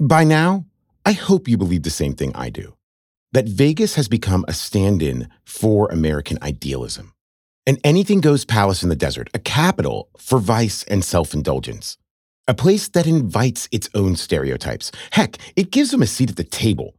By now, I hope you believe the same thing I do that Vegas has become a stand in for American idealism. An anything goes palace in the desert, a capital for vice and self indulgence. A place that invites its own stereotypes. Heck, it gives them a seat at the table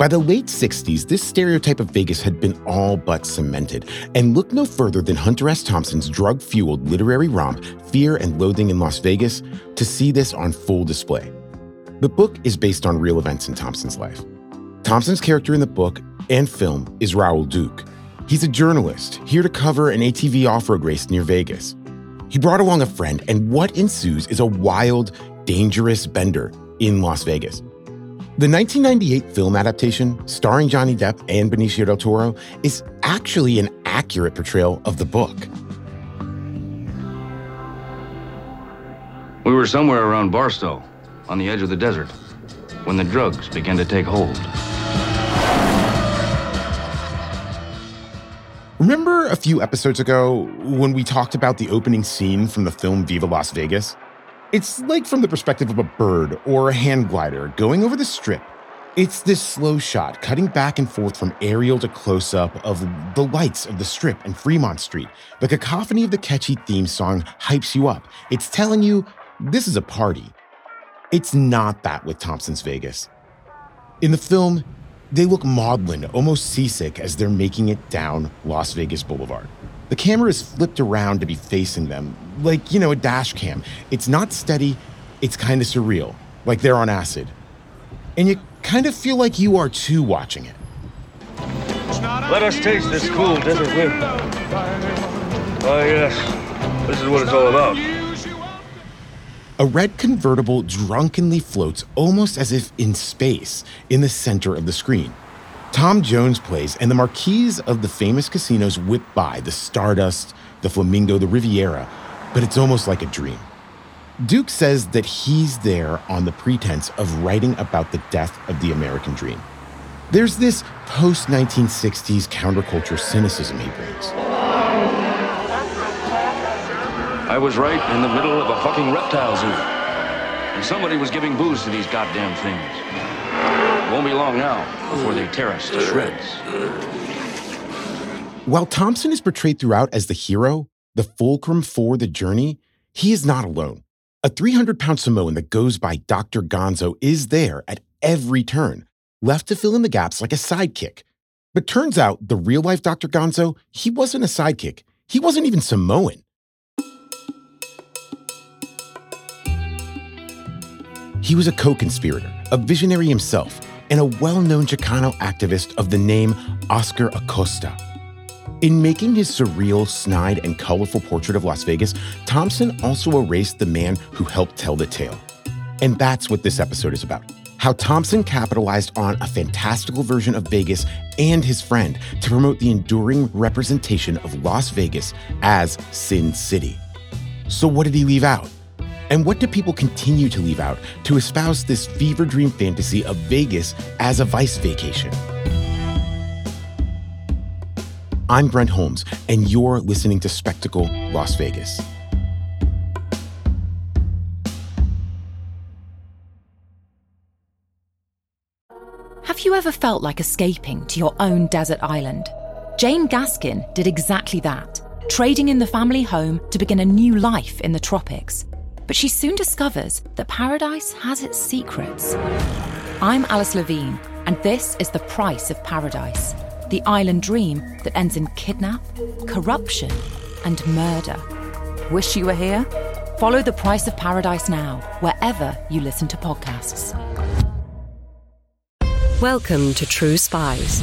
By the late 60s, this stereotype of Vegas had been all but cemented, and look no further than Hunter S. Thompson's drug fueled literary romp, Fear and Loathing in Las Vegas, to see this on full display. The book is based on real events in Thompson's life. Thompson's character in the book and film is Raoul Duke. He's a journalist here to cover an ATV off road race near Vegas. He brought along a friend, and what ensues is a wild, dangerous bender in Las Vegas. The 1998 film adaptation, starring Johnny Depp and Benicio del Toro, is actually an accurate portrayal of the book. We were somewhere around Barstow, on the edge of the desert, when the drugs began to take hold. Remember a few episodes ago when we talked about the opening scene from the film Viva Las Vegas? It's like from the perspective of a bird or a hand glider going over the strip. It's this slow shot cutting back and forth from aerial to close up of the lights of the strip and Fremont Street. The cacophony of the catchy theme song hypes you up. It's telling you this is a party. It's not that with Thompson's Vegas. In the film, they look maudlin, almost seasick as they're making it down Las Vegas Boulevard. The camera is flipped around to be facing them, like, you know, a dash cam. It's not steady, it's kind of surreal, like they're on acid. And you kind of feel like you are too watching it. Let us taste this cool desert wind. Oh, yes, this is what it's all about. A red convertible drunkenly floats almost as if in space in the center of the screen. Tom Jones plays, and the marquees of the famous casinos whip by the Stardust, the Flamingo, the Riviera, but it's almost like a dream. Duke says that he's there on the pretense of writing about the death of the American dream. There's this post 1960s counterculture cynicism he brings. I was right in the middle of a fucking reptile zoo. And somebody was giving booze to these goddamn things. Won't be long now before they tear us to shreds. While Thompson is portrayed throughout as the hero, the fulcrum for the journey, he is not alone. A 300 pound Samoan that goes by Dr. Gonzo is there at every turn, left to fill in the gaps like a sidekick. But turns out the real life Dr. Gonzo, he wasn't a sidekick. He wasn't even Samoan. He was a co conspirator, a visionary himself, and a well known Chicano activist of the name Oscar Acosta. In making his surreal, snide, and colorful portrait of Las Vegas, Thompson also erased the man who helped tell the tale. And that's what this episode is about how Thompson capitalized on a fantastical version of Vegas and his friend to promote the enduring representation of Las Vegas as Sin City. So, what did he leave out? And what do people continue to leave out to espouse this fever dream fantasy of Vegas as a vice vacation? I'm Brent Holmes, and you're listening to Spectacle Las Vegas. Have you ever felt like escaping to your own desert island? Jane Gaskin did exactly that, trading in the family home to begin a new life in the tropics. But she soon discovers that paradise has its secrets. I'm Alice Levine, and this is The Price of Paradise the island dream that ends in kidnap, corruption, and murder. Wish you were here? Follow The Price of Paradise now, wherever you listen to podcasts. Welcome to True Spies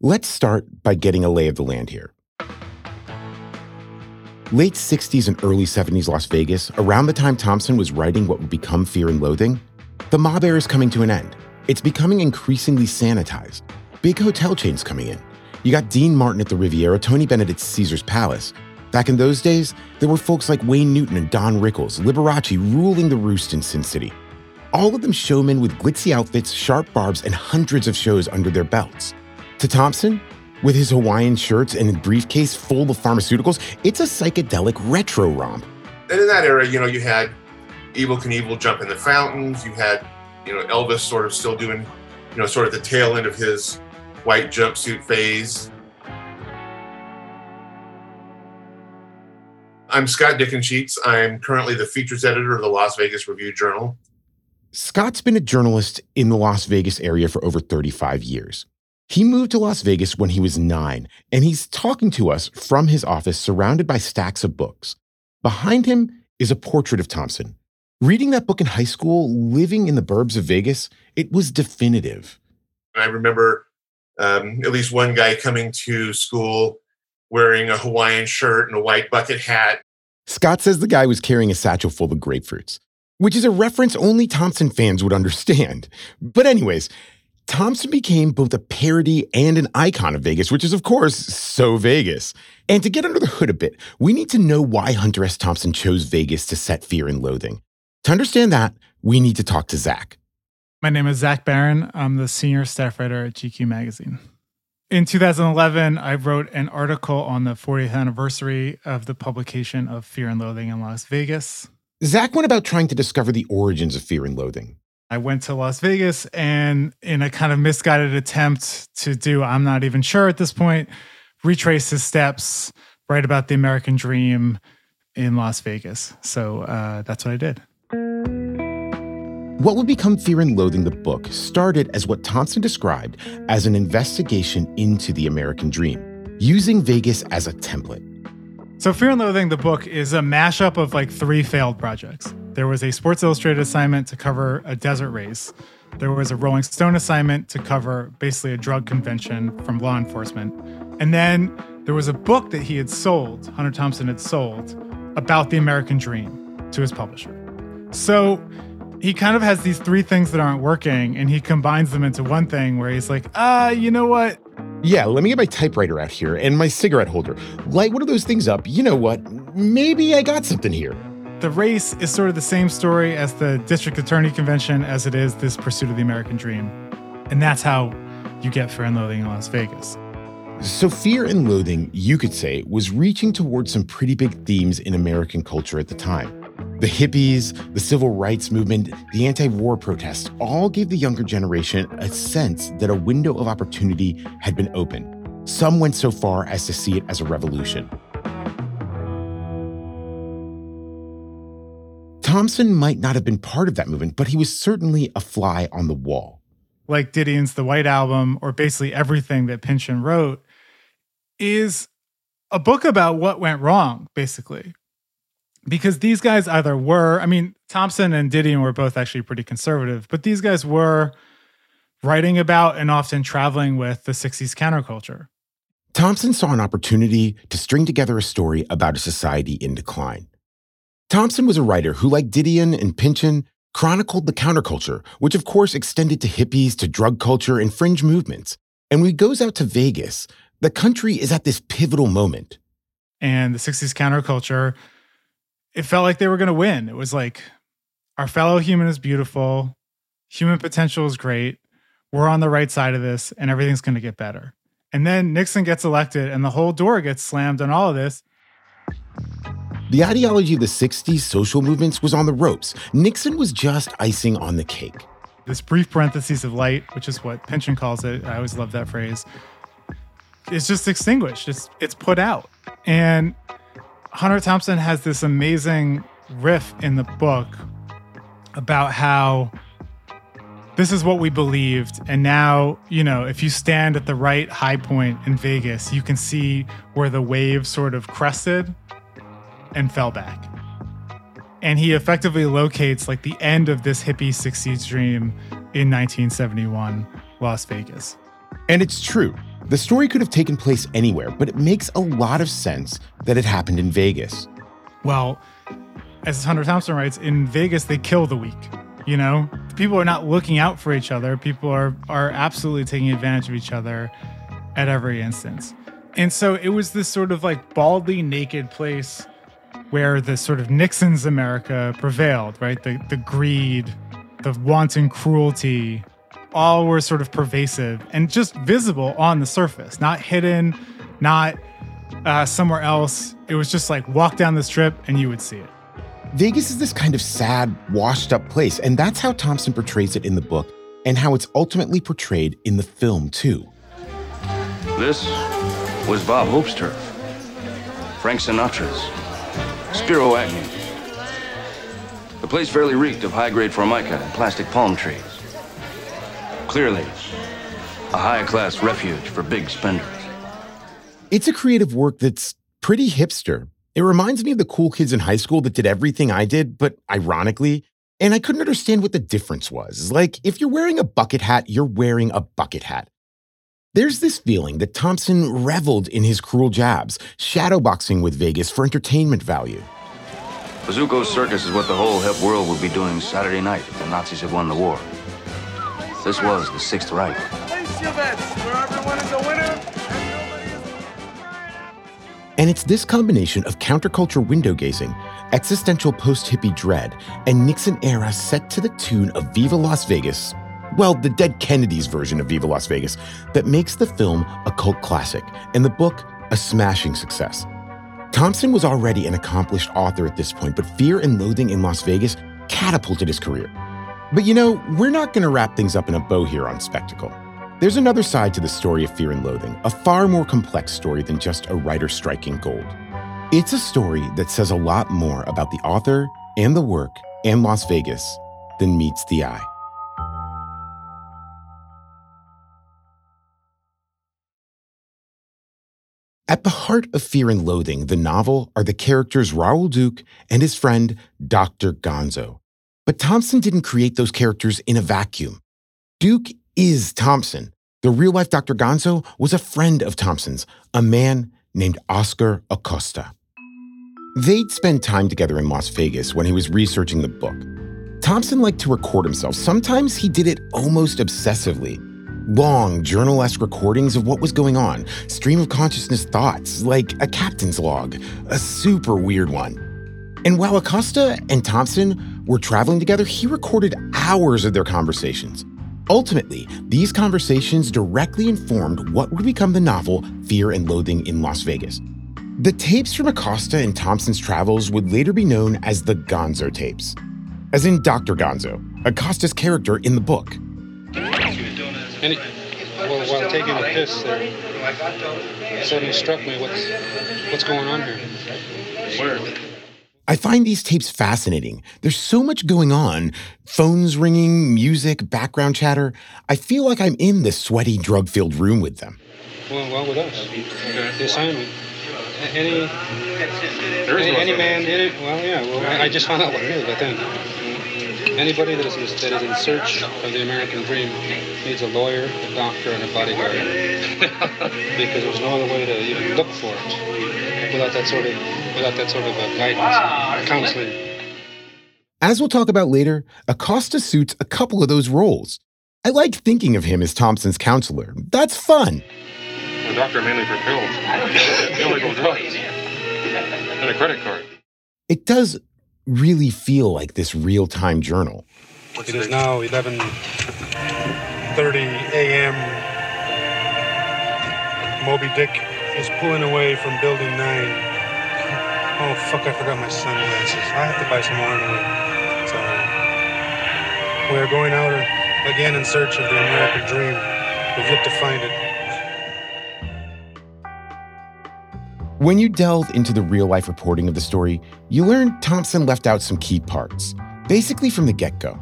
Let's start by getting a lay of the land here. Late 60s and early 70s Las Vegas, around the time Thompson was writing what would become Fear and Loathing, the mob era is coming to an end. It's becoming increasingly sanitized. Big hotel chains coming in. You got Dean Martin at the Riviera, Tony Bennett at Caesar's Palace. Back in those days, there were folks like Wayne Newton and Don Rickles, Liberace ruling the roost in Sin City. All of them showmen with glitzy outfits, sharp barbs, and hundreds of shows under their belts. To Thompson, with his Hawaiian shirts and a briefcase full of pharmaceuticals, it's a psychedelic retro romp. And in that era, you know, you had Evel Knievel jump in the fountains. You had, you know, Elvis sort of still doing, you know, sort of the tail end of his white jumpsuit phase. I'm Scott Dickensheets. I'm currently the features editor of the Las Vegas Review Journal. Scott's been a journalist in the Las Vegas area for over 35 years. He moved to Las Vegas when he was nine, and he's talking to us from his office surrounded by stacks of books. Behind him is a portrait of Thompson. Reading that book in high school, living in the burbs of Vegas, it was definitive. I remember um, at least one guy coming to school wearing a Hawaiian shirt and a white bucket hat. Scott says the guy was carrying a satchel full of grapefruits, which is a reference only Thompson fans would understand. But, anyways, Thompson became both a parody and an icon of Vegas, which is, of course, so Vegas. And to get under the hood a bit, we need to know why Hunter S. Thompson chose Vegas to set fear and loathing. To understand that, we need to talk to Zach. My name is Zach Baron. I'm the senior staff writer at GQ Magazine. In 2011, I wrote an article on the 40th anniversary of the publication of Fear and Loathing in Las Vegas. Zach went about trying to discover the origins of fear and loathing. I went to Las Vegas and, in a kind of misguided attempt to do, I'm not even sure at this point, retrace his steps, write about the American dream in Las Vegas. So uh, that's what I did. What would become Fear and Loathing the book started as what Thompson described as an investigation into the American dream, using Vegas as a template. So, Fear and Loathing, the book, is a mashup of like three failed projects. There was a Sports Illustrated assignment to cover a desert race. There was a Rolling Stone assignment to cover basically a drug convention from law enforcement. And then there was a book that he had sold, Hunter Thompson had sold, about the American dream to his publisher. So he kind of has these three things that aren't working and he combines them into one thing where he's like, ah, you know what? Yeah, let me get my typewriter out here and my cigarette holder. Light one of those things up. You know what? Maybe I got something here. The race is sort of the same story as the district attorney convention as it is this pursuit of the American dream. And that's how you get Fear and Loathing in Las Vegas. So, Fear and Loathing, you could say, was reaching towards some pretty big themes in American culture at the time. The hippies, the civil rights movement, the anti war protests all gave the younger generation a sense that a window of opportunity had been open. Some went so far as to see it as a revolution. Thompson might not have been part of that movement, but he was certainly a fly on the wall. Like Didion's The White Album, or basically everything that Pynchon wrote, is a book about what went wrong, basically because these guys either were, I mean, Thompson and Didion were both actually pretty conservative, but these guys were writing about and often traveling with the 60s counterculture. Thompson saw an opportunity to string together a story about a society in decline. Thompson was a writer who, like Didion and Pynchon, chronicled the counterculture, which of course extended to hippies, to drug culture, and fringe movements. And when he goes out to Vegas, the country is at this pivotal moment. And the 60s counterculture it felt like they were going to win. It was like our fellow human is beautiful, human potential is great. We're on the right side of this, and everything's going to get better. And then Nixon gets elected, and the whole door gets slammed on all of this. The ideology of the 60s social movements was on the ropes. Nixon was just icing on the cake. This brief parenthesis of light, which is what Pynchon calls it, I always love that phrase, it's just extinguished. It's, it's put out. And Hunter Thompson has this amazing riff in the book about how this is what we believed. And now, you know, if you stand at the right high point in Vegas, you can see where the wave sort of crested and fell back. And he effectively locates like the end of this hippie 60s dream in 1971 Las Vegas. And it's true. The story could have taken place anywhere, but it makes a lot of sense that it happened in Vegas. Well, as Hunter Thompson writes, in Vegas they kill the weak. You know, people are not looking out for each other. People are are absolutely taking advantage of each other at every instance. And so it was this sort of like baldly naked place where the sort of Nixon's America prevailed, right? The the greed, the wanton cruelty, all were sort of pervasive and just visible on the surface, not hidden, not uh, somewhere else. It was just like walk down the strip and you would see it. Vegas is this kind of sad, washed up place, and that's how Thompson portrays it in the book and how it's ultimately portrayed in the film, too. This was Bob Hope's turf, Frank Sinatra's, Spiro Agnew. The place fairly reeked of high grade formica and plastic palm trees. Clearly, a high class refuge for big spenders. It's a creative work that's pretty hipster. It reminds me of the cool kids in high school that did everything I did, but ironically, and I couldn't understand what the difference was. Like, if you're wearing a bucket hat, you're wearing a bucket hat. There's this feeling that Thompson reveled in his cruel jabs, shadowboxing with Vegas for entertainment value. Bazooko's circus is what the whole hip world would be doing Saturday night if the Nazis had won the war. This was the Sixth Reich. Place your bets where everyone is a winner And it's this combination of counterculture window gazing, existential post hippie dread, and Nixon era set to the tune of Viva Las Vegas well, the Dead Kennedys version of Viva Las Vegas, that makes the film a cult classic and the book a smashing success. Thompson was already an accomplished author at this point, but Fear and Loathing in Las Vegas catapulted his career. But you know, we're not going to wrap things up in a bow here on Spectacle. There's another side to the story of Fear and Loathing, a far more complex story than just a writer striking gold. It's a story that says a lot more about the author and the work and Las Vegas than meets the eye. At the heart of Fear and Loathing, the novel, are the characters Raoul Duke and his friend, Dr. Gonzo. But Thompson didn't create those characters in a vacuum. Duke is Thompson. The real life Dr. Gonzo was a friend of Thompson's, a man named Oscar Acosta. They'd spend time together in Las Vegas when he was researching the book. Thompson liked to record himself. Sometimes he did it almost obsessively long, journal esque recordings of what was going on, stream of consciousness thoughts, like a captain's log, a super weird one. And while Acosta and Thompson were traveling together, he recorded hours of their conversations. Ultimately, these conversations directly informed what would become the novel Fear and Loathing in Las Vegas. The tapes from Acosta and Thompson's travels would later be known as the Gonzo tapes, as in Dr. Gonzo, Acosta's character in the book. And it, well, while taking a piss there, suddenly struck me what's what's going on here. Where? I find these tapes fascinating. There's so much going on phones ringing, music, background chatter. I feel like I'm in this sweaty, drug filled room with them. Well, well, with us. The assignment. Any, any, any man in it? Well, yeah, well, I, I just found out what it is, but then anybody that is, that is in search of the American dream needs a lawyer, a doctor, and a bodyguard. because there's no other way to even look for it without that sort of without that sort of a guidance, counseling. As we'll talk about later, Acosta suits a couple of those roles. I like thinking of him as Thompson's counselor. That's fun. A doctor mainly for pills, illegal drugs, and a credit card. It does really feel like this real-time journal. It is now 11:30 a.m. Moby Dick is pulling away from Building 9. Oh, fuck, I forgot my sunglasses. I have to buy some more anyway. So, we are going out again in search of the American dream. We've yet to find it. When you delve into the real life reporting of the story, you learn Thompson left out some key parts, basically from the get go.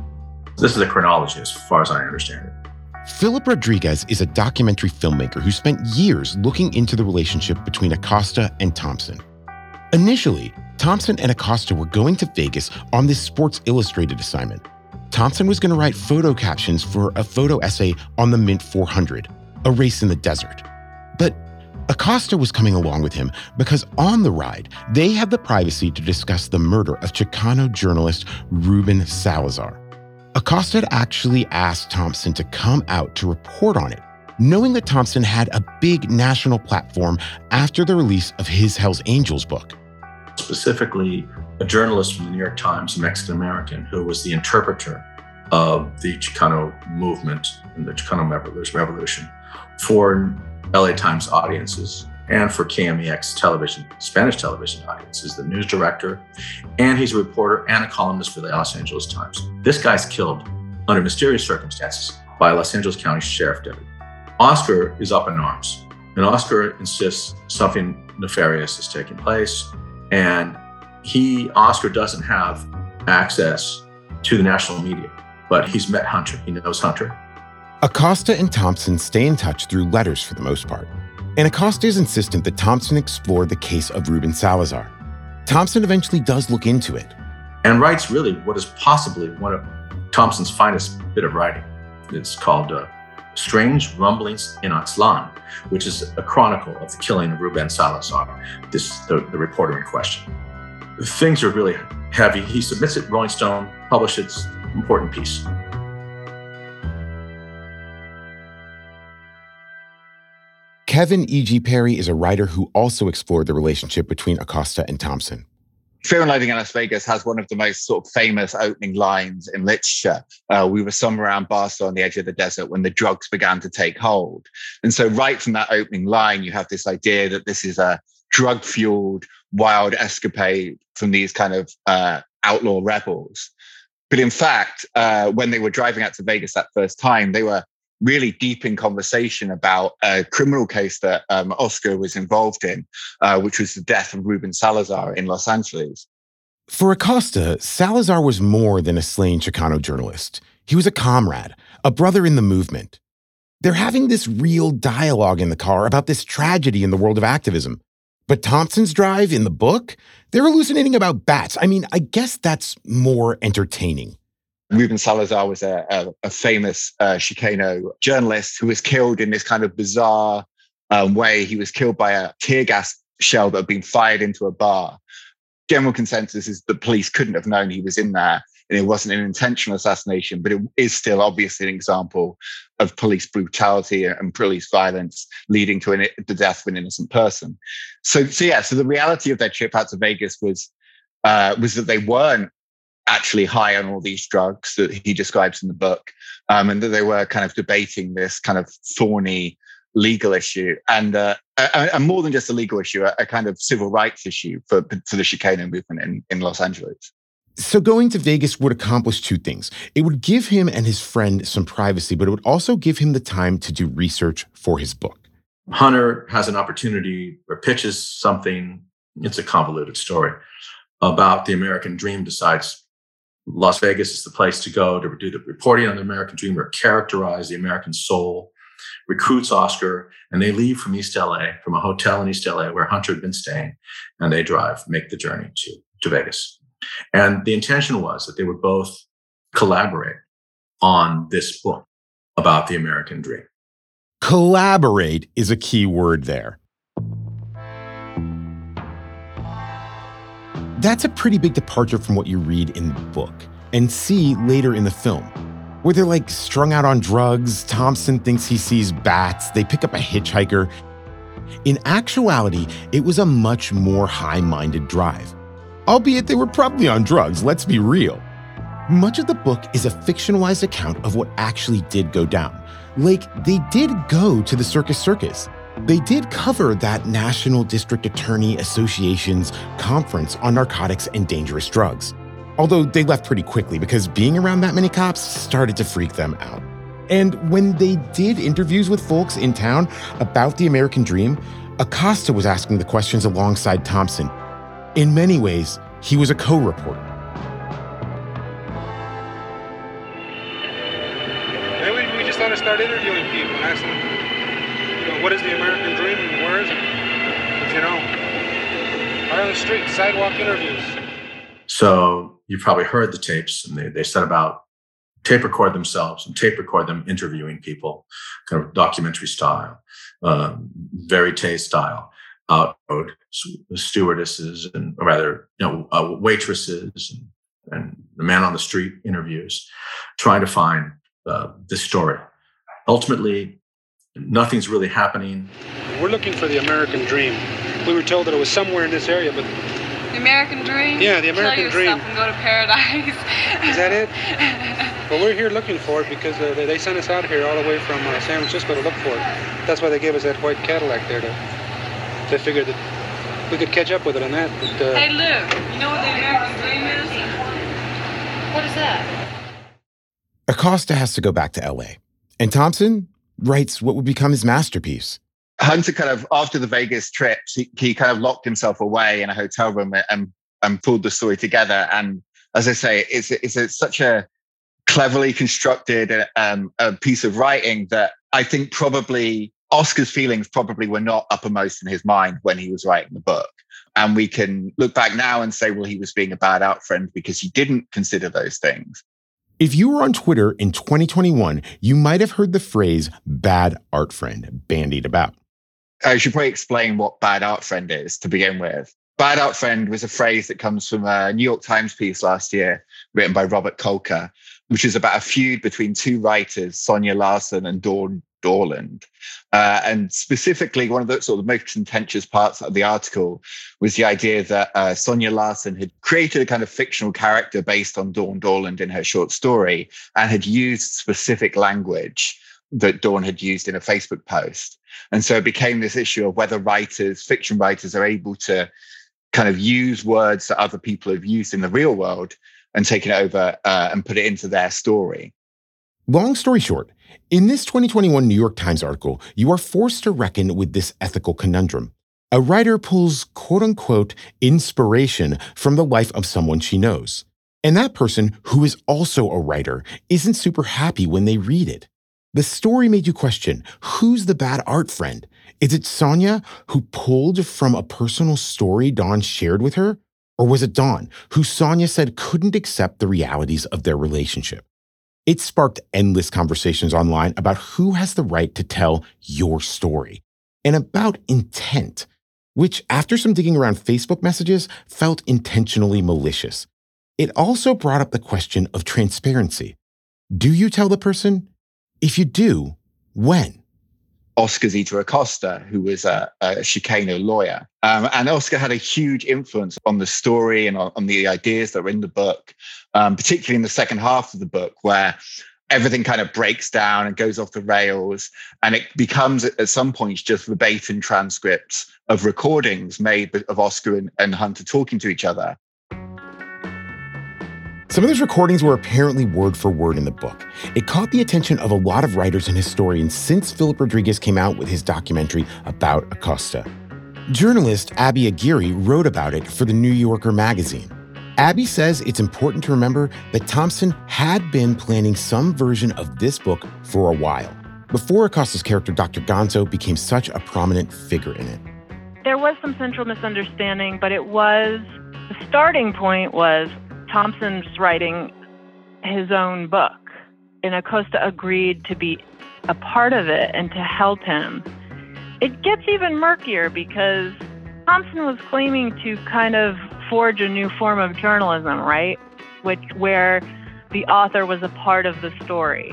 This is a chronology as far as I understand it. Philip Rodriguez is a documentary filmmaker who spent years looking into the relationship between Acosta and Thompson. Initially, Thompson and Acosta were going to Vegas on this Sports Illustrated assignment. Thompson was going to write photo captions for a photo essay on the Mint 400, a race in the desert. Acosta was coming along with him because on the ride, they had the privacy to discuss the murder of Chicano journalist Ruben Salazar. Acosta had actually asked Thompson to come out to report on it, knowing that Thompson had a big national platform after the release of his Hells Angels book. Specifically, a journalist from the New York Times, a Mexican American, who was the interpreter of the Chicano movement and the Chicano revolution for LA Times audiences and for KMEX television, Spanish television audiences, the news director, and he's a reporter and a columnist for the Los Angeles Times. This guy's killed under mysterious circumstances by Los Angeles County Sheriff deputy. Oscar is up in arms, and Oscar insists something nefarious is taking place, and he, Oscar, doesn't have access to the national media, but he's met Hunter. He knows Hunter. Acosta and Thompson stay in touch through letters for the most part. And Acosta is insistent that Thompson explore the case of Ruben Salazar. Thompson eventually does look into it. And writes really what is possibly one of Thompson's finest bit of writing. It's called uh, Strange Rumblings in Aztlan, which is a chronicle of the killing of Ruben Salazar, this the, the reporter in question. Things are really heavy. He submits it, Rolling Stone, publishes important piece. Kevin E.G. Perry is a writer who also explored the relationship between Acosta and Thompson. Fear and Loathing in Las Vegas has one of the most sort of famous opening lines in literature. Uh, we were somewhere around Barstow on the edge of the desert when the drugs began to take hold. And so, right from that opening line, you have this idea that this is a drug fueled, wild escapade from these kind of uh, outlaw rebels. But in fact, uh, when they were driving out to Vegas that first time, they were really deep in conversation about a criminal case that um, Oscar was involved in, uh, which was the death of Ruben Salazar in Los Angeles. For Acosta, Salazar was more than a slain Chicano journalist. He was a comrade, a brother in the movement. They're having this real dialogue in the car about this tragedy in the world of activism. But Thompson's drive in the book, they're hallucinating about bats. I mean, I guess that's more entertaining. Ruben Salazar was a, a, a famous uh, Chicano journalist who was killed in this kind of bizarre um, way. He was killed by a tear gas shell that had been fired into a bar. General consensus is the police couldn't have known he was in there and it wasn't an intentional assassination, but it is still obviously an example of police brutality and police violence leading to an, the death of an innocent person. So, so yeah, so the reality of their trip out to Vegas was uh, was that they weren't actually high on all these drugs that he describes in the book, um, and that they were kind of debating this kind of thorny legal issue and uh, a, a more than just a legal issue, a, a, kind of civil rights issue for, for the Chicano movement in, in Los Angeles. So, going to Vegas would accomplish two things. It would give him and his friend some privacy, but it would also give him the time to do research for his book. Hunter has an opportunity or pitches something, it's a convoluted story, about the American dream, decides Las Vegas is the place to go to do the reporting on the American dream or characterize the American soul, recruits Oscar, and they leave from East LA, from a hotel in East LA where Hunter had been staying, and they drive, make the journey to, to Vegas. And the intention was that they would both collaborate on this book about the American dream. Collaborate is a key word there. That's a pretty big departure from what you read in the book and see later in the film, where they're like strung out on drugs. Thompson thinks he sees bats. They pick up a hitchhiker. In actuality, it was a much more high minded drive albeit they were probably on drugs, let's be real. Much of the book is a fictionalized account of what actually did go down. Like, they did go to the Circus Circus. They did cover that National District Attorney Association's conference on narcotics and dangerous drugs. Although they left pretty quickly because being around that many cops started to freak them out. And when they did interviews with folks in town about the American dream, Acosta was asking the questions alongside Thompson, in many ways, he was a co reporter. What is the American dream and where is it? You know, right on the street, sidewalk interviews. So you probably heard the tapes, and they, they set about tape record themselves and tape record them interviewing people, kind of documentary style, um, verite style, out stewardesses and or rather, you know, uh, waitresses and, and, the man on the street interviews, trying to find uh, this story. Ultimately, nothing's really happening. We're looking for the American dream. We were told that it was somewhere in this area, but the American dream? Yeah, the American Kill dream. and go to paradise. Is that it? well, we're here looking for it because uh, they sent us out here all the way from uh, San Francisco to look for it. That's why they gave us that white Cadillac there. To, they figured that we could catch up with it on that. But, uh, hey, Luke, you know what the American dream is? What is that? Acosta has to go back to LA, and Thompson writes what would become his masterpiece. Hunter kind of after the Vegas trip, he, he, kind of locked himself away in a hotel room and and pulled the story together. And as I say, it's it's a, such a cleverly constructed um, a piece of writing that I think probably Oscar's feelings probably were not uppermost in his mind when he was writing the book. And we can look back now and say, well, he was being a bad art friend because he didn't consider those things. If you were on Twitter in 2021, you might have heard the phrase bad art friend bandied about. Uh, I should probably explain what bad art friend is to begin with. Bad art friend was a phrase that comes from a New York Times piece last year written by Robert Kolker, which is about a feud between two writers, Sonya Larson and Dawn Dorland. Uh, and specifically, one of the sort of most contentious parts of the article was the idea that uh, Sonya Larson had created a kind of fictional character based on Dawn Dorland in her short story and had used specific language that Dawn had used in a Facebook post. And so it became this issue of whether writers, fiction writers, are able to kind of use words that other people have used in the real world and take it over uh, and put it into their story. Long story short, in this 2021 New York Times article, you are forced to reckon with this ethical conundrum. A writer pulls quote unquote inspiration from the life of someone she knows. And that person, who is also a writer, isn't super happy when they read it. The story made you question who's the bad art friend? Is it Sonya who pulled from a personal story Dawn shared with her? Or was it Dawn who Sonya said couldn't accept the realities of their relationship? It sparked endless conversations online about who has the right to tell your story and about intent, which, after some digging around Facebook messages, felt intentionally malicious. It also brought up the question of transparency. Do you tell the person? If you do, when? Oscar Zeta Acosta, who was a, a Chicano lawyer. Um, and Oscar had a huge influence on the story and on, on the ideas that were in the book, um, particularly in the second half of the book, where everything kind of breaks down and goes off the rails. And it becomes, at some points, just verbatim transcripts of recordings made of Oscar and, and Hunter talking to each other. Some of those recordings were apparently word for word in the book. It caught the attention of a lot of writers and historians since Philip Rodriguez came out with his documentary about Acosta. Journalist Abby Aguirre wrote about it for the New Yorker magazine. Abby says it's important to remember that Thompson had been planning some version of this book for a while, before Acosta's character Dr. Gonzo became such a prominent figure in it. There was some central misunderstanding, but it was the starting point was Thompson's writing his own book, and Acosta agreed to be a part of it and to help him. It gets even murkier because Thompson was claiming to kind of forge a new form of journalism, right? Which where the author was a part of the story.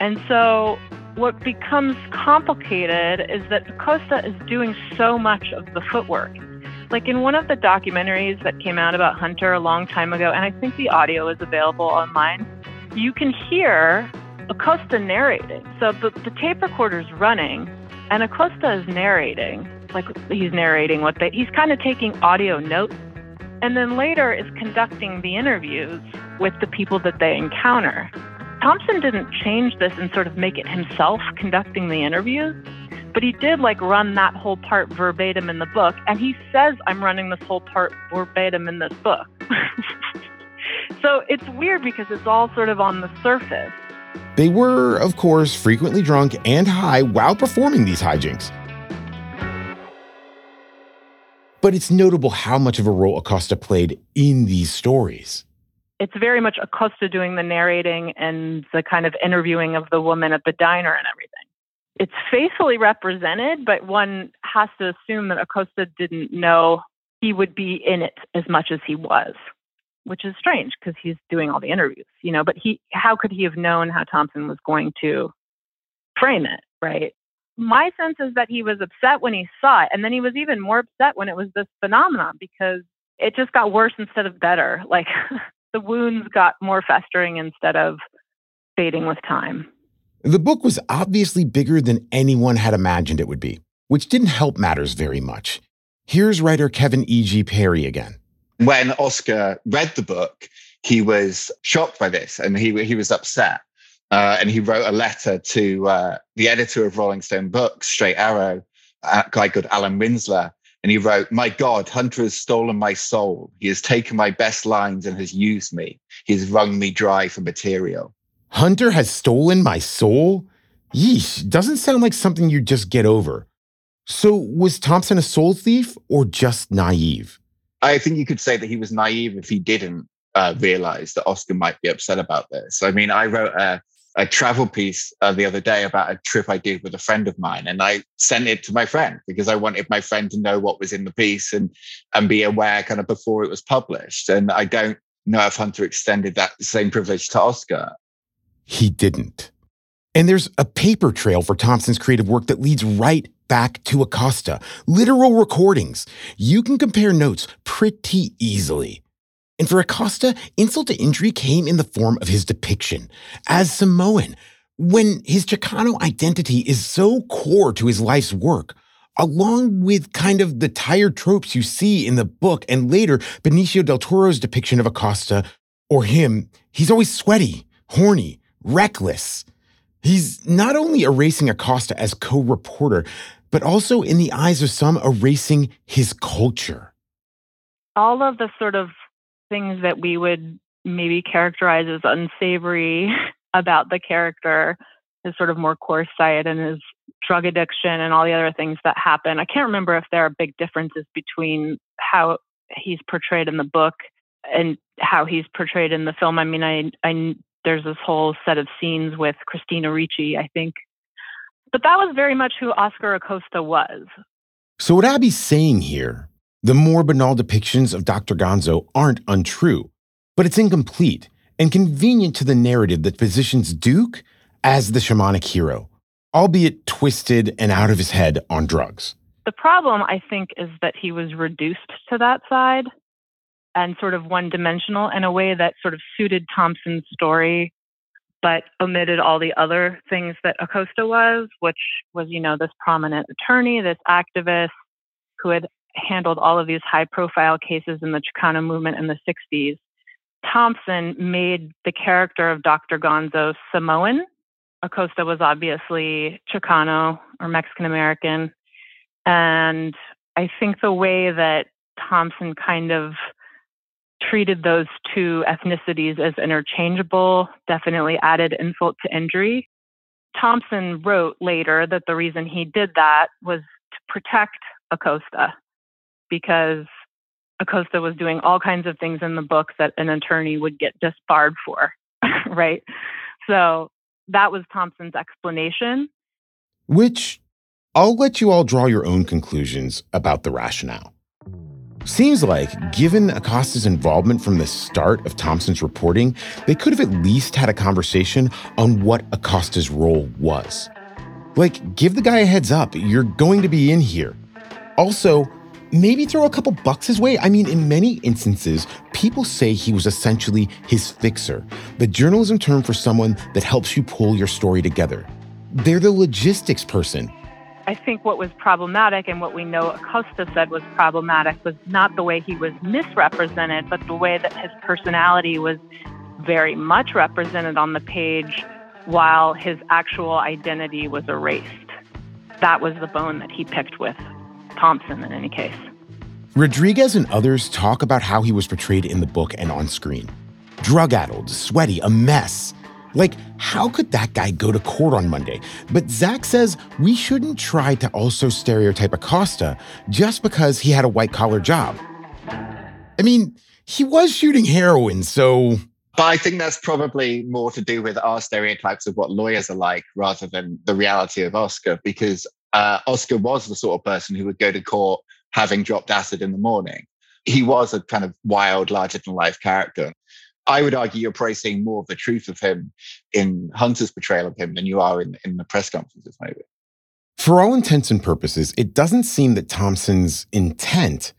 And so what becomes complicated is that Acosta is doing so much of the footwork. Like in one of the documentaries that came out about Hunter a long time ago, and I think the audio is available online, you can hear Acosta narrating. So the, the tape recorder's running, and Acosta is narrating. Like he's narrating what they, he's kind of taking audio notes, and then later is conducting the interviews with the people that they encounter. Thompson didn't change this and sort of make it himself conducting the interviews. But he did like run that whole part verbatim in the book. And he says, I'm running this whole part verbatim in this book. so it's weird because it's all sort of on the surface. They were, of course, frequently drunk and high while performing these hijinks. But it's notable how much of a role Acosta played in these stories. it's very much Acosta doing the narrating and the kind of interviewing of the woman at the diner and everything. It's faithfully represented, but one has to assume that Acosta didn't know he would be in it as much as he was, which is strange because he's doing all the interviews, you know. But he, how could he have known how Thompson was going to frame it, right? My sense is that he was upset when he saw it, and then he was even more upset when it was this phenomenon because it just got worse instead of better. Like the wounds got more festering instead of fading with time. The book was obviously bigger than anyone had imagined it would be, which didn't help matters very much. Here's writer Kevin E.G. Perry again. When Oscar read the book, he was shocked by this and he, he was upset. Uh, and he wrote a letter to uh, the editor of Rolling Stone Books, Straight Arrow, a guy called Alan Rinzler. and he wrote, My God, Hunter has stolen my soul. He has taken my best lines and has used me. He has wrung me dry for material. Hunter has stolen my soul? Yeesh, doesn't sound like something you just get over. So, was Thompson a soul thief or just naive? I think you could say that he was naive if he didn't uh, realize that Oscar might be upset about this. I mean, I wrote a a travel piece uh, the other day about a trip I did with a friend of mine, and I sent it to my friend because I wanted my friend to know what was in the piece and and be aware kind of before it was published. And I don't know if Hunter extended that same privilege to Oscar. He didn't. And there's a paper trail for Thompson's creative work that leads right back to Acosta, literal recordings. You can compare notes pretty easily. And for Acosta, insult to injury came in the form of his depiction as Samoan, when his Chicano identity is so core to his life's work, along with kind of the tired tropes you see in the book and later Benicio del Toro's depiction of Acosta or him, he's always sweaty, horny, reckless. He's not only erasing Acosta as co reporter, but also in the eyes of some erasing his culture. All of the sort of things that we would maybe characterize as unsavory about the character, his sort of more coarse side and his drug addiction and all the other things that happen. I can't remember if there are big differences between how he's portrayed in the book and how he's portrayed in the film. I mean, I, I there's this whole set of scenes with Christina Ricci, I think. But that was very much who Oscar Acosta was. So what Abby's saying here the more banal depictions of Dr. Gonzo aren't untrue, but it's incomplete and convenient to the narrative that positions Duke as the shamanic hero, albeit twisted and out of his head on drugs. The problem, I think, is that he was reduced to that side and sort of one dimensional in a way that sort of suited Thompson's story, but omitted all the other things that Acosta was, which was, you know, this prominent attorney, this activist who had handled all of these high profile cases in the Chicano movement in the 60s, Thompson made the character of Dr. Gonzo Samoan. Acosta was obviously Chicano or Mexican American. And I think the way that Thompson kind of treated those two ethnicities as interchangeable definitely added insult to injury. Thompson wrote later that the reason he did that was to protect Acosta because Acosta was doing all kinds of things in the book that an attorney would get disbarred for, right? So that was Thompson's explanation. Which I'll let you all draw your own conclusions about the rationale. Seems like, given Acosta's involvement from the start of Thompson's reporting, they could have at least had a conversation on what Acosta's role was. Like, give the guy a heads up, you're going to be in here. Also, maybe throw a couple bucks his way. I mean, in many instances, people say he was essentially his fixer, the journalism term for someone that helps you pull your story together. They're the logistics person. I think what was problematic and what we know Acosta said was problematic was not the way he was misrepresented, but the way that his personality was very much represented on the page while his actual identity was erased. That was the bone that he picked with Thompson in any case. Rodriguez and others talk about how he was portrayed in the book and on screen. Drug addled, sweaty, a mess. Like, how could that guy go to court on Monday? But Zach says we shouldn't try to also stereotype Acosta just because he had a white collar job. I mean, he was shooting heroin, so. But I think that's probably more to do with our stereotypes of what lawyers are like rather than the reality of Oscar, because uh, Oscar was the sort of person who would go to court having dropped acid in the morning. He was a kind of wild, larger than life character. I would argue you're probably seeing more of the truth of him in Hunter's portrayal of him than you are in, in the press conferences, maybe. For all intents and purposes, it doesn't seem that Thompson's intent,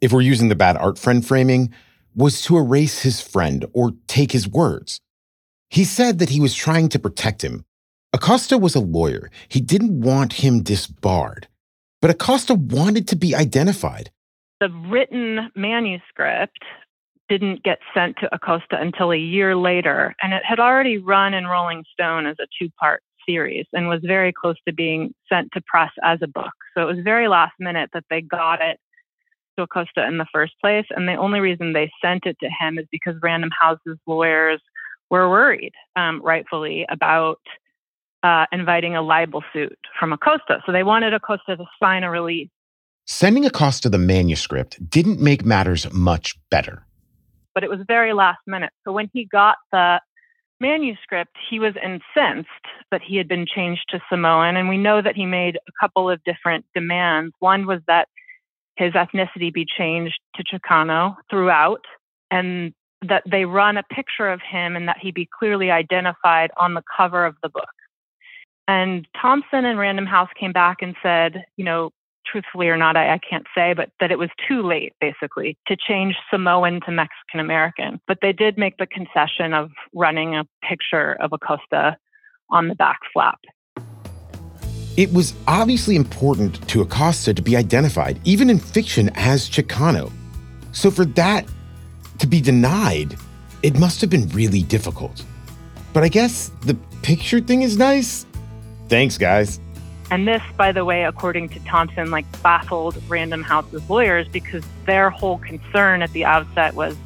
if we're using the bad art friend framing, was to erase his friend or take his words. He said that he was trying to protect him. Acosta was a lawyer. He didn't want him disbarred. But Acosta wanted to be identified. The written manuscript didn't get sent to Acosta until a year later, and it had already run in Rolling Stone as a two part series and was very close to being sent to press as a book. So it was very last minute that they got it to Acosta in the first place. And the only reason they sent it to him is because Random House's lawyers were worried, um, rightfully, about uh, inviting a libel suit from Acosta. So they wanted Acosta to sign a release. Sending Acosta the manuscript didn't make matters much better but it was very last minute. So when he got the manuscript, he was incensed that he had been changed to Samoan. And we know that he made a couple of different demands. One was that his ethnicity be changed to Chicano throughout, and that they run a picture of him and that he be clearly identified on the cover of the book. And Thompson and Random House came back and said, you know, truthfully or not, I, I, can't say, but that it was too late, basically, to change Samoan to Mexican American. But they did make the concession of running a picture of Acosta on the back flap. It was obviously important to Acosta to be identified, even in fiction, as Chicano. So for that to be denied, it must have been really difficult. But I guess the picture thing is nice. Thanks, guys. And this, by the way, according to Thompson, like baffled Random House's lawyers because their whole concern at the outset was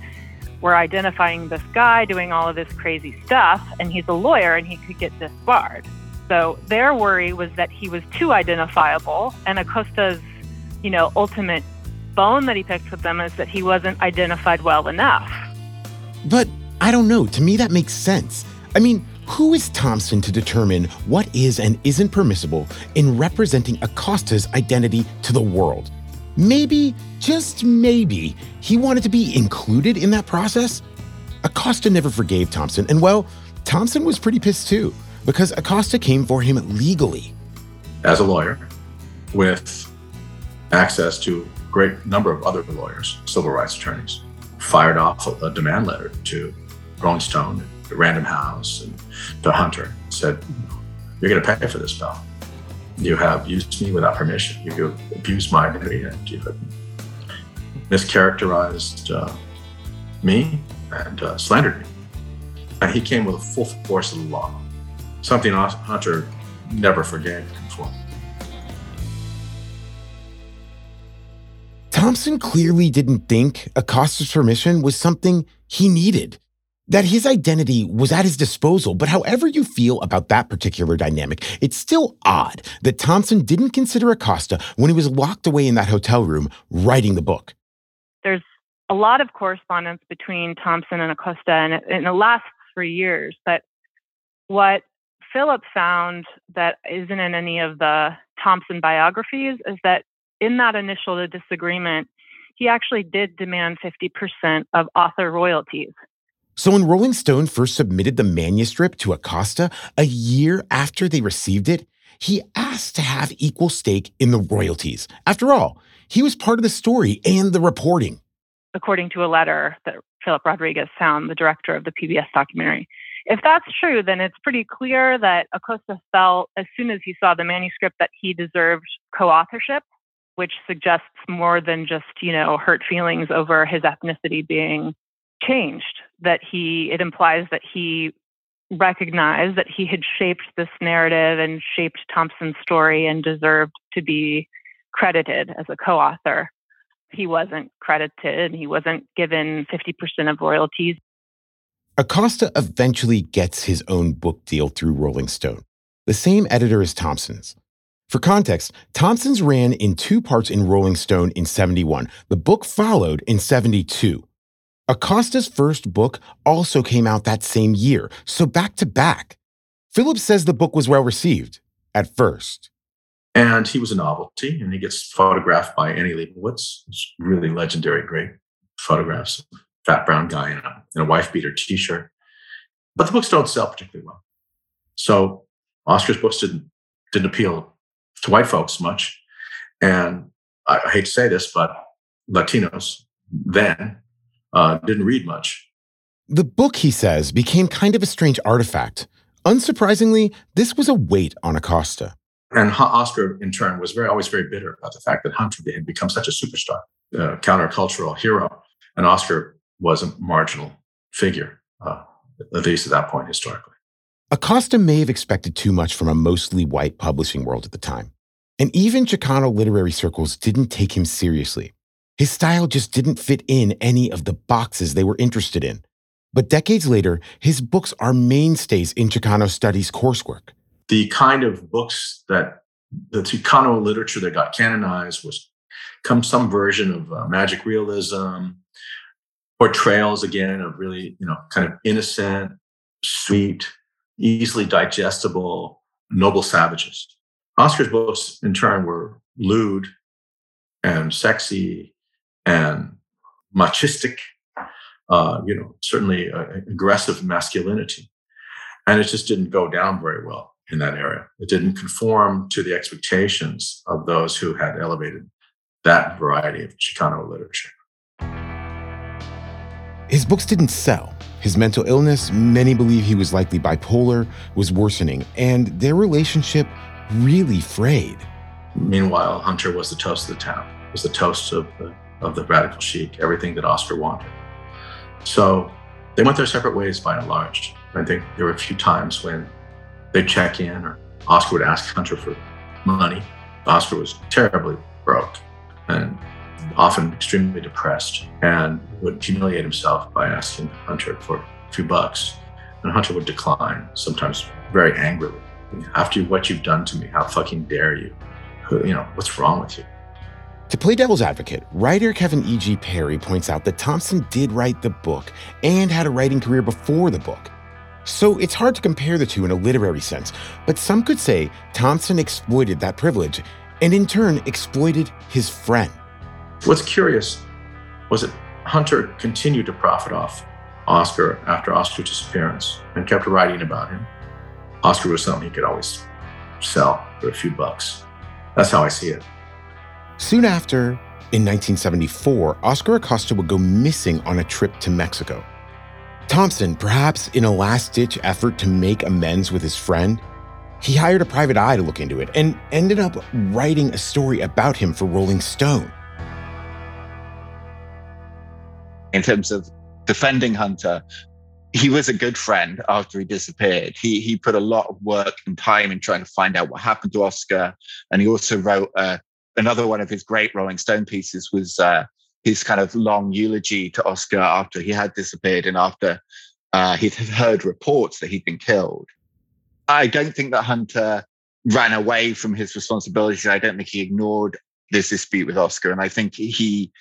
we're identifying this guy doing all of this crazy stuff, and he's a lawyer and he could get disbarred. So their worry was that he was too identifiable, and Acosta's, you know, ultimate bone that he picked with them is that he wasn't identified well enough. But I don't know. To me, that makes sense. I mean, who is Thompson to determine what is and isn't permissible in representing Acosta's identity to the world? Maybe, just maybe, he wanted to be included in that process? Acosta never forgave Thompson, and well, Thompson was pretty pissed too, because Acosta came for him legally. As a lawyer, with access to a great number of other lawyers, civil rights attorneys, fired off a demand letter to Rolling Stone Random House and the Hunter said, You're going to pay for this, pal. You have used me without permission. You have abused my identity and you have mischaracterized uh, me and uh, slandered me. And he came with a full force of the law, something Hunter never forgave him for. Thompson clearly didn't think Acosta's permission was something he needed that his identity was at his disposal. But however you feel about that particular dynamic, it's still odd that Thompson didn't consider Acosta when he was locked away in that hotel room writing the book. There's a lot of correspondence between Thompson and Acosta, and it, lasts for years. But what Philip found that isn't in any of the Thompson biographies is that in that initial disagreement, he actually did demand 50% of author royalties. So when Rolling Stone first submitted the manuscript to Acosta a year after they received it, he asked to have equal stake in the royalties. After all, he was part of the story and the reporting. According to a letter that Philip Rodriguez found, the director of the PBS documentary. If that's true, then it's pretty clear that Acosta felt, as soon as he saw the manuscript, that he deserved co authorship, which suggests more than just, you know, hurt feelings over his ethnicity being changed that he it implies that he recognized that he had shaped this narrative and shaped Thompson's story and deserved to be credited as a co-author. He wasn't credited, he wasn't given 50% of royalties. Acosta eventually gets his own book deal through Rolling Stone, the same editor as Thompson's. For context, Thompson's ran in two parts in Rolling Stone in 71. The book followed in 72. Acosta's first book also came out that same year, so back to back. Phillips says the book was well received at first. And he was a novelty, and he gets photographed by Annie Leibovitz. It's really legendary, great photographs. Fat brown guy in a, in a wife beater t shirt. But the books don't sell particularly well. So Oscar's books didn't, didn't appeal to white folks much. And I, I hate to say this, but Latinos then uh, didn't read much. The book, he says, became kind of a strange artifact. Unsurprisingly, this was a weight on Acosta. And Oscar, in turn, was very always very bitter about the fact that Hunter had become such a superstar, uh, countercultural hero, and Oscar was a marginal figure, uh, at least at that point historically. Acosta may have expected too much from a mostly white publishing world at the time. And even Chicano literary circles didn't take him seriously. His style just didn't fit in any of the boxes they were interested in. But decades later, his books are mainstays in Chicano studies coursework. The kind of books that the Chicano literature that got canonized was come some version of uh, magic realism, portrayals again of really, you know, kind of innocent, sweet, easily digestible, noble savages. Oscar's books, in turn, were lewd and sexy and machistic, uh, you know, certainly uh, aggressive masculinity. And it just didn't go down very well in that area. It didn't conform to the expectations of those who had elevated that variety of Chicano literature. His books didn't sell. His mental illness, many believe he was likely bipolar, was worsening, and their relationship really frayed. Meanwhile, Hunter was the toast of the town, was the toast of the, of the radical chic, everything that Oscar wanted. So they went their separate ways by and large. I think there were a few times when they'd check in or Oscar would ask Hunter for money. Oscar was terribly broke and often extremely depressed and would humiliate himself by asking Hunter for a few bucks. And Hunter would decline, sometimes very angrily. After what you've done to me, how fucking dare you? You know, what's wrong with you? To play devil's advocate, writer Kevin E.G. Perry points out that Thompson did write the book and had a writing career before the book. So it's hard to compare the two in a literary sense, but some could say Thompson exploited that privilege and in turn exploited his friend. What's curious was that Hunter continued to profit off Oscar after Oscar's disappearance and kept writing about him. Oscar was something he could always sell for a few bucks. That's how I see it. Soon after, in 1974, Oscar Acosta would go missing on a trip to Mexico. Thompson, perhaps in a last ditch effort to make amends with his friend, he hired a private eye to look into it and ended up writing a story about him for Rolling Stone. In terms of defending Hunter, he was a good friend after he disappeared. He he put a lot of work and time in trying to find out what happened to Oscar, and he also wrote uh, another one of his great Rolling Stone pieces was uh, his kind of long eulogy to Oscar after he had disappeared and after uh, he'd heard reports that he'd been killed. I don't think that Hunter ran away from his responsibilities. I don't think he ignored this dispute with Oscar, and I think he,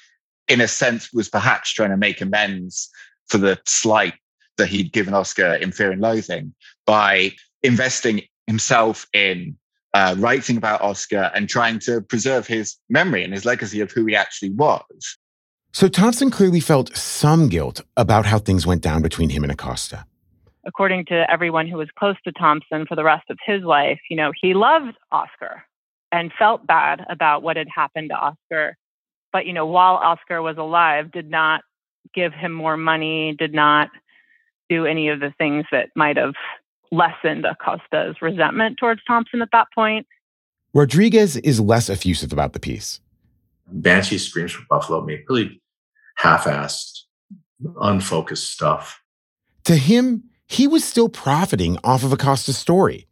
in a sense, was perhaps trying to make amends for the slight that he'd given Oscar in Fear and Loathing by investing himself in uh, writing about Oscar and trying to preserve his memory and his legacy of who he actually was. So Thompson clearly felt some guilt about how things went down between him and Acosta. According to everyone who was close to Thompson for the rest of his life, you know, he loved Oscar and felt bad about what had happened to Oscar. But, you know, while Oscar was alive, did not give him more money, did not do any of the things that might have lessened Acosta's resentment towards Thompson at that point. Rodriguez is less effusive about the piece. Banshee Screams for Buffalo Meat really half-assed, unfocused stuff. To him, he was still profiting off of Acosta's story.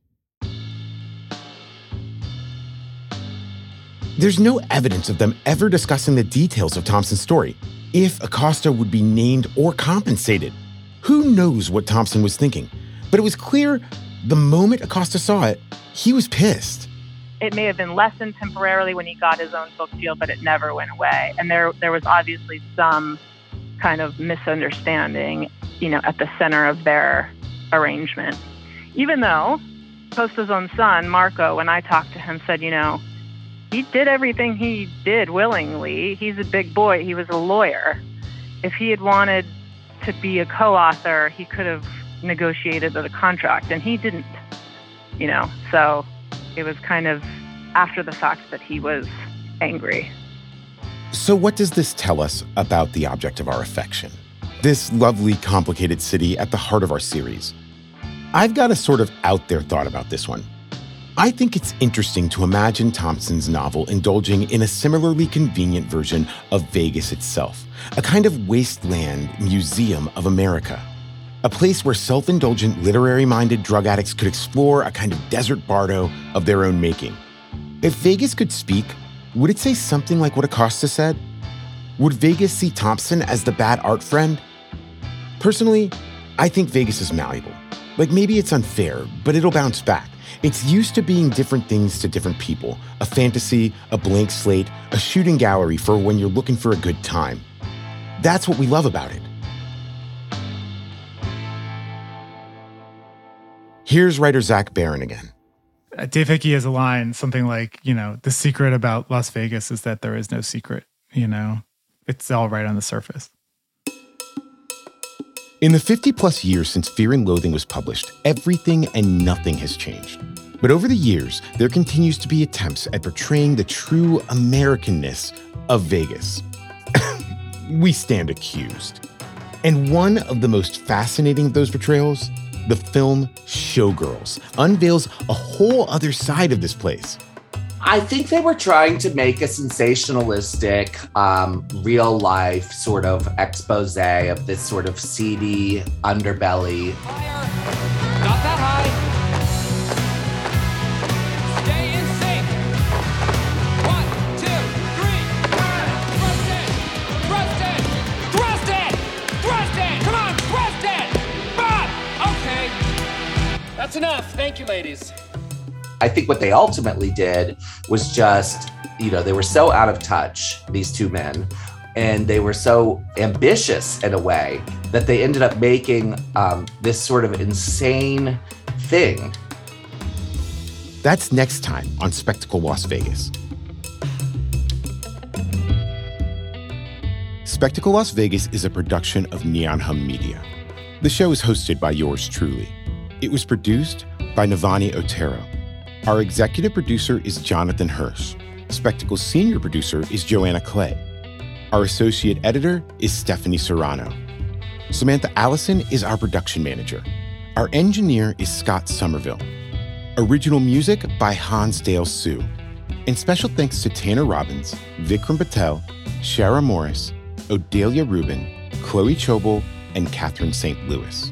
There's no evidence of them ever discussing the details of Thompson's story, if Acosta would be named or compensated. Who knows what Thompson was thinking? But it was clear the moment Acosta saw it, he was pissed. It may have been lessened temporarily when he got his own book deal, but it never went away. And there, there was obviously some kind of misunderstanding, you know, at the center of their arrangement. Even though Acosta's own son, Marco, when I talked to him, said, you know, he did everything he did willingly. He's a big boy. He was a lawyer. If he had wanted to be a co-author, he could have negotiated a contract, and he didn't. You know, so it was kind of after the fact that he was angry. So, what does this tell us about the object of our affection? This lovely, complicated city at the heart of our series. I've got a sort of out there thought about this one. I think it's interesting to imagine Thompson's novel indulging in a similarly convenient version of Vegas itself, a kind of wasteland museum of America. A place where self indulgent, literary minded drug addicts could explore a kind of desert bardo of their own making. If Vegas could speak, would it say something like what Acosta said? Would Vegas see Thompson as the bad art friend? Personally, I think Vegas is malleable. Like maybe it's unfair, but it'll bounce back. It's used to being different things to different people a fantasy, a blank slate, a shooting gallery for when you're looking for a good time. That's what we love about it. Here's writer Zach Baron again. Uh, Dave Hickey has a line, something like, you know, the secret about Las Vegas is that there is no secret, you know, it's all right on the surface. In the 50 plus years since Fear and Loathing was published, everything and nothing has changed. But over the years, there continues to be attempts at portraying the true Americanness of Vegas. we stand accused. And one of the most fascinating of those portrayals, the film Showgirls, unveils a whole other side of this place. I think they were trying to make a sensationalistic, um, real life sort of expose of this sort of seedy underbelly. Not That's enough. Thank you, ladies. I think what they ultimately did was just, you know, they were so out of touch, these two men, and they were so ambitious in a way that they ended up making um, this sort of insane thing. That's next time on Spectacle Las Vegas. Spectacle Las Vegas is a production of Neon Hum Media. The show is hosted by yours truly. It was produced by Navani Otero. Our executive producer is Jonathan Hirsch. Spectacle's senior producer is Joanna Clay. Our associate editor is Stephanie Serrano. Samantha Allison is our production manager. Our engineer is Scott Somerville. Original music by Hansdale Hsu. And special thanks to Tanner Robbins, Vikram Patel, Shara Morris, Odelia Rubin, Chloe Chobel, and Catherine St. Louis.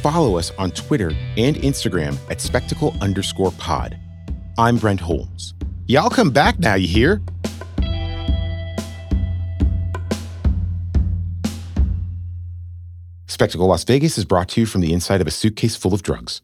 Follow us on Twitter and Instagram at spectacle underscore pod. I'm Brent Holmes. Y'all come back now, you hear? Spectacle Las Vegas is brought to you from the inside of a suitcase full of drugs.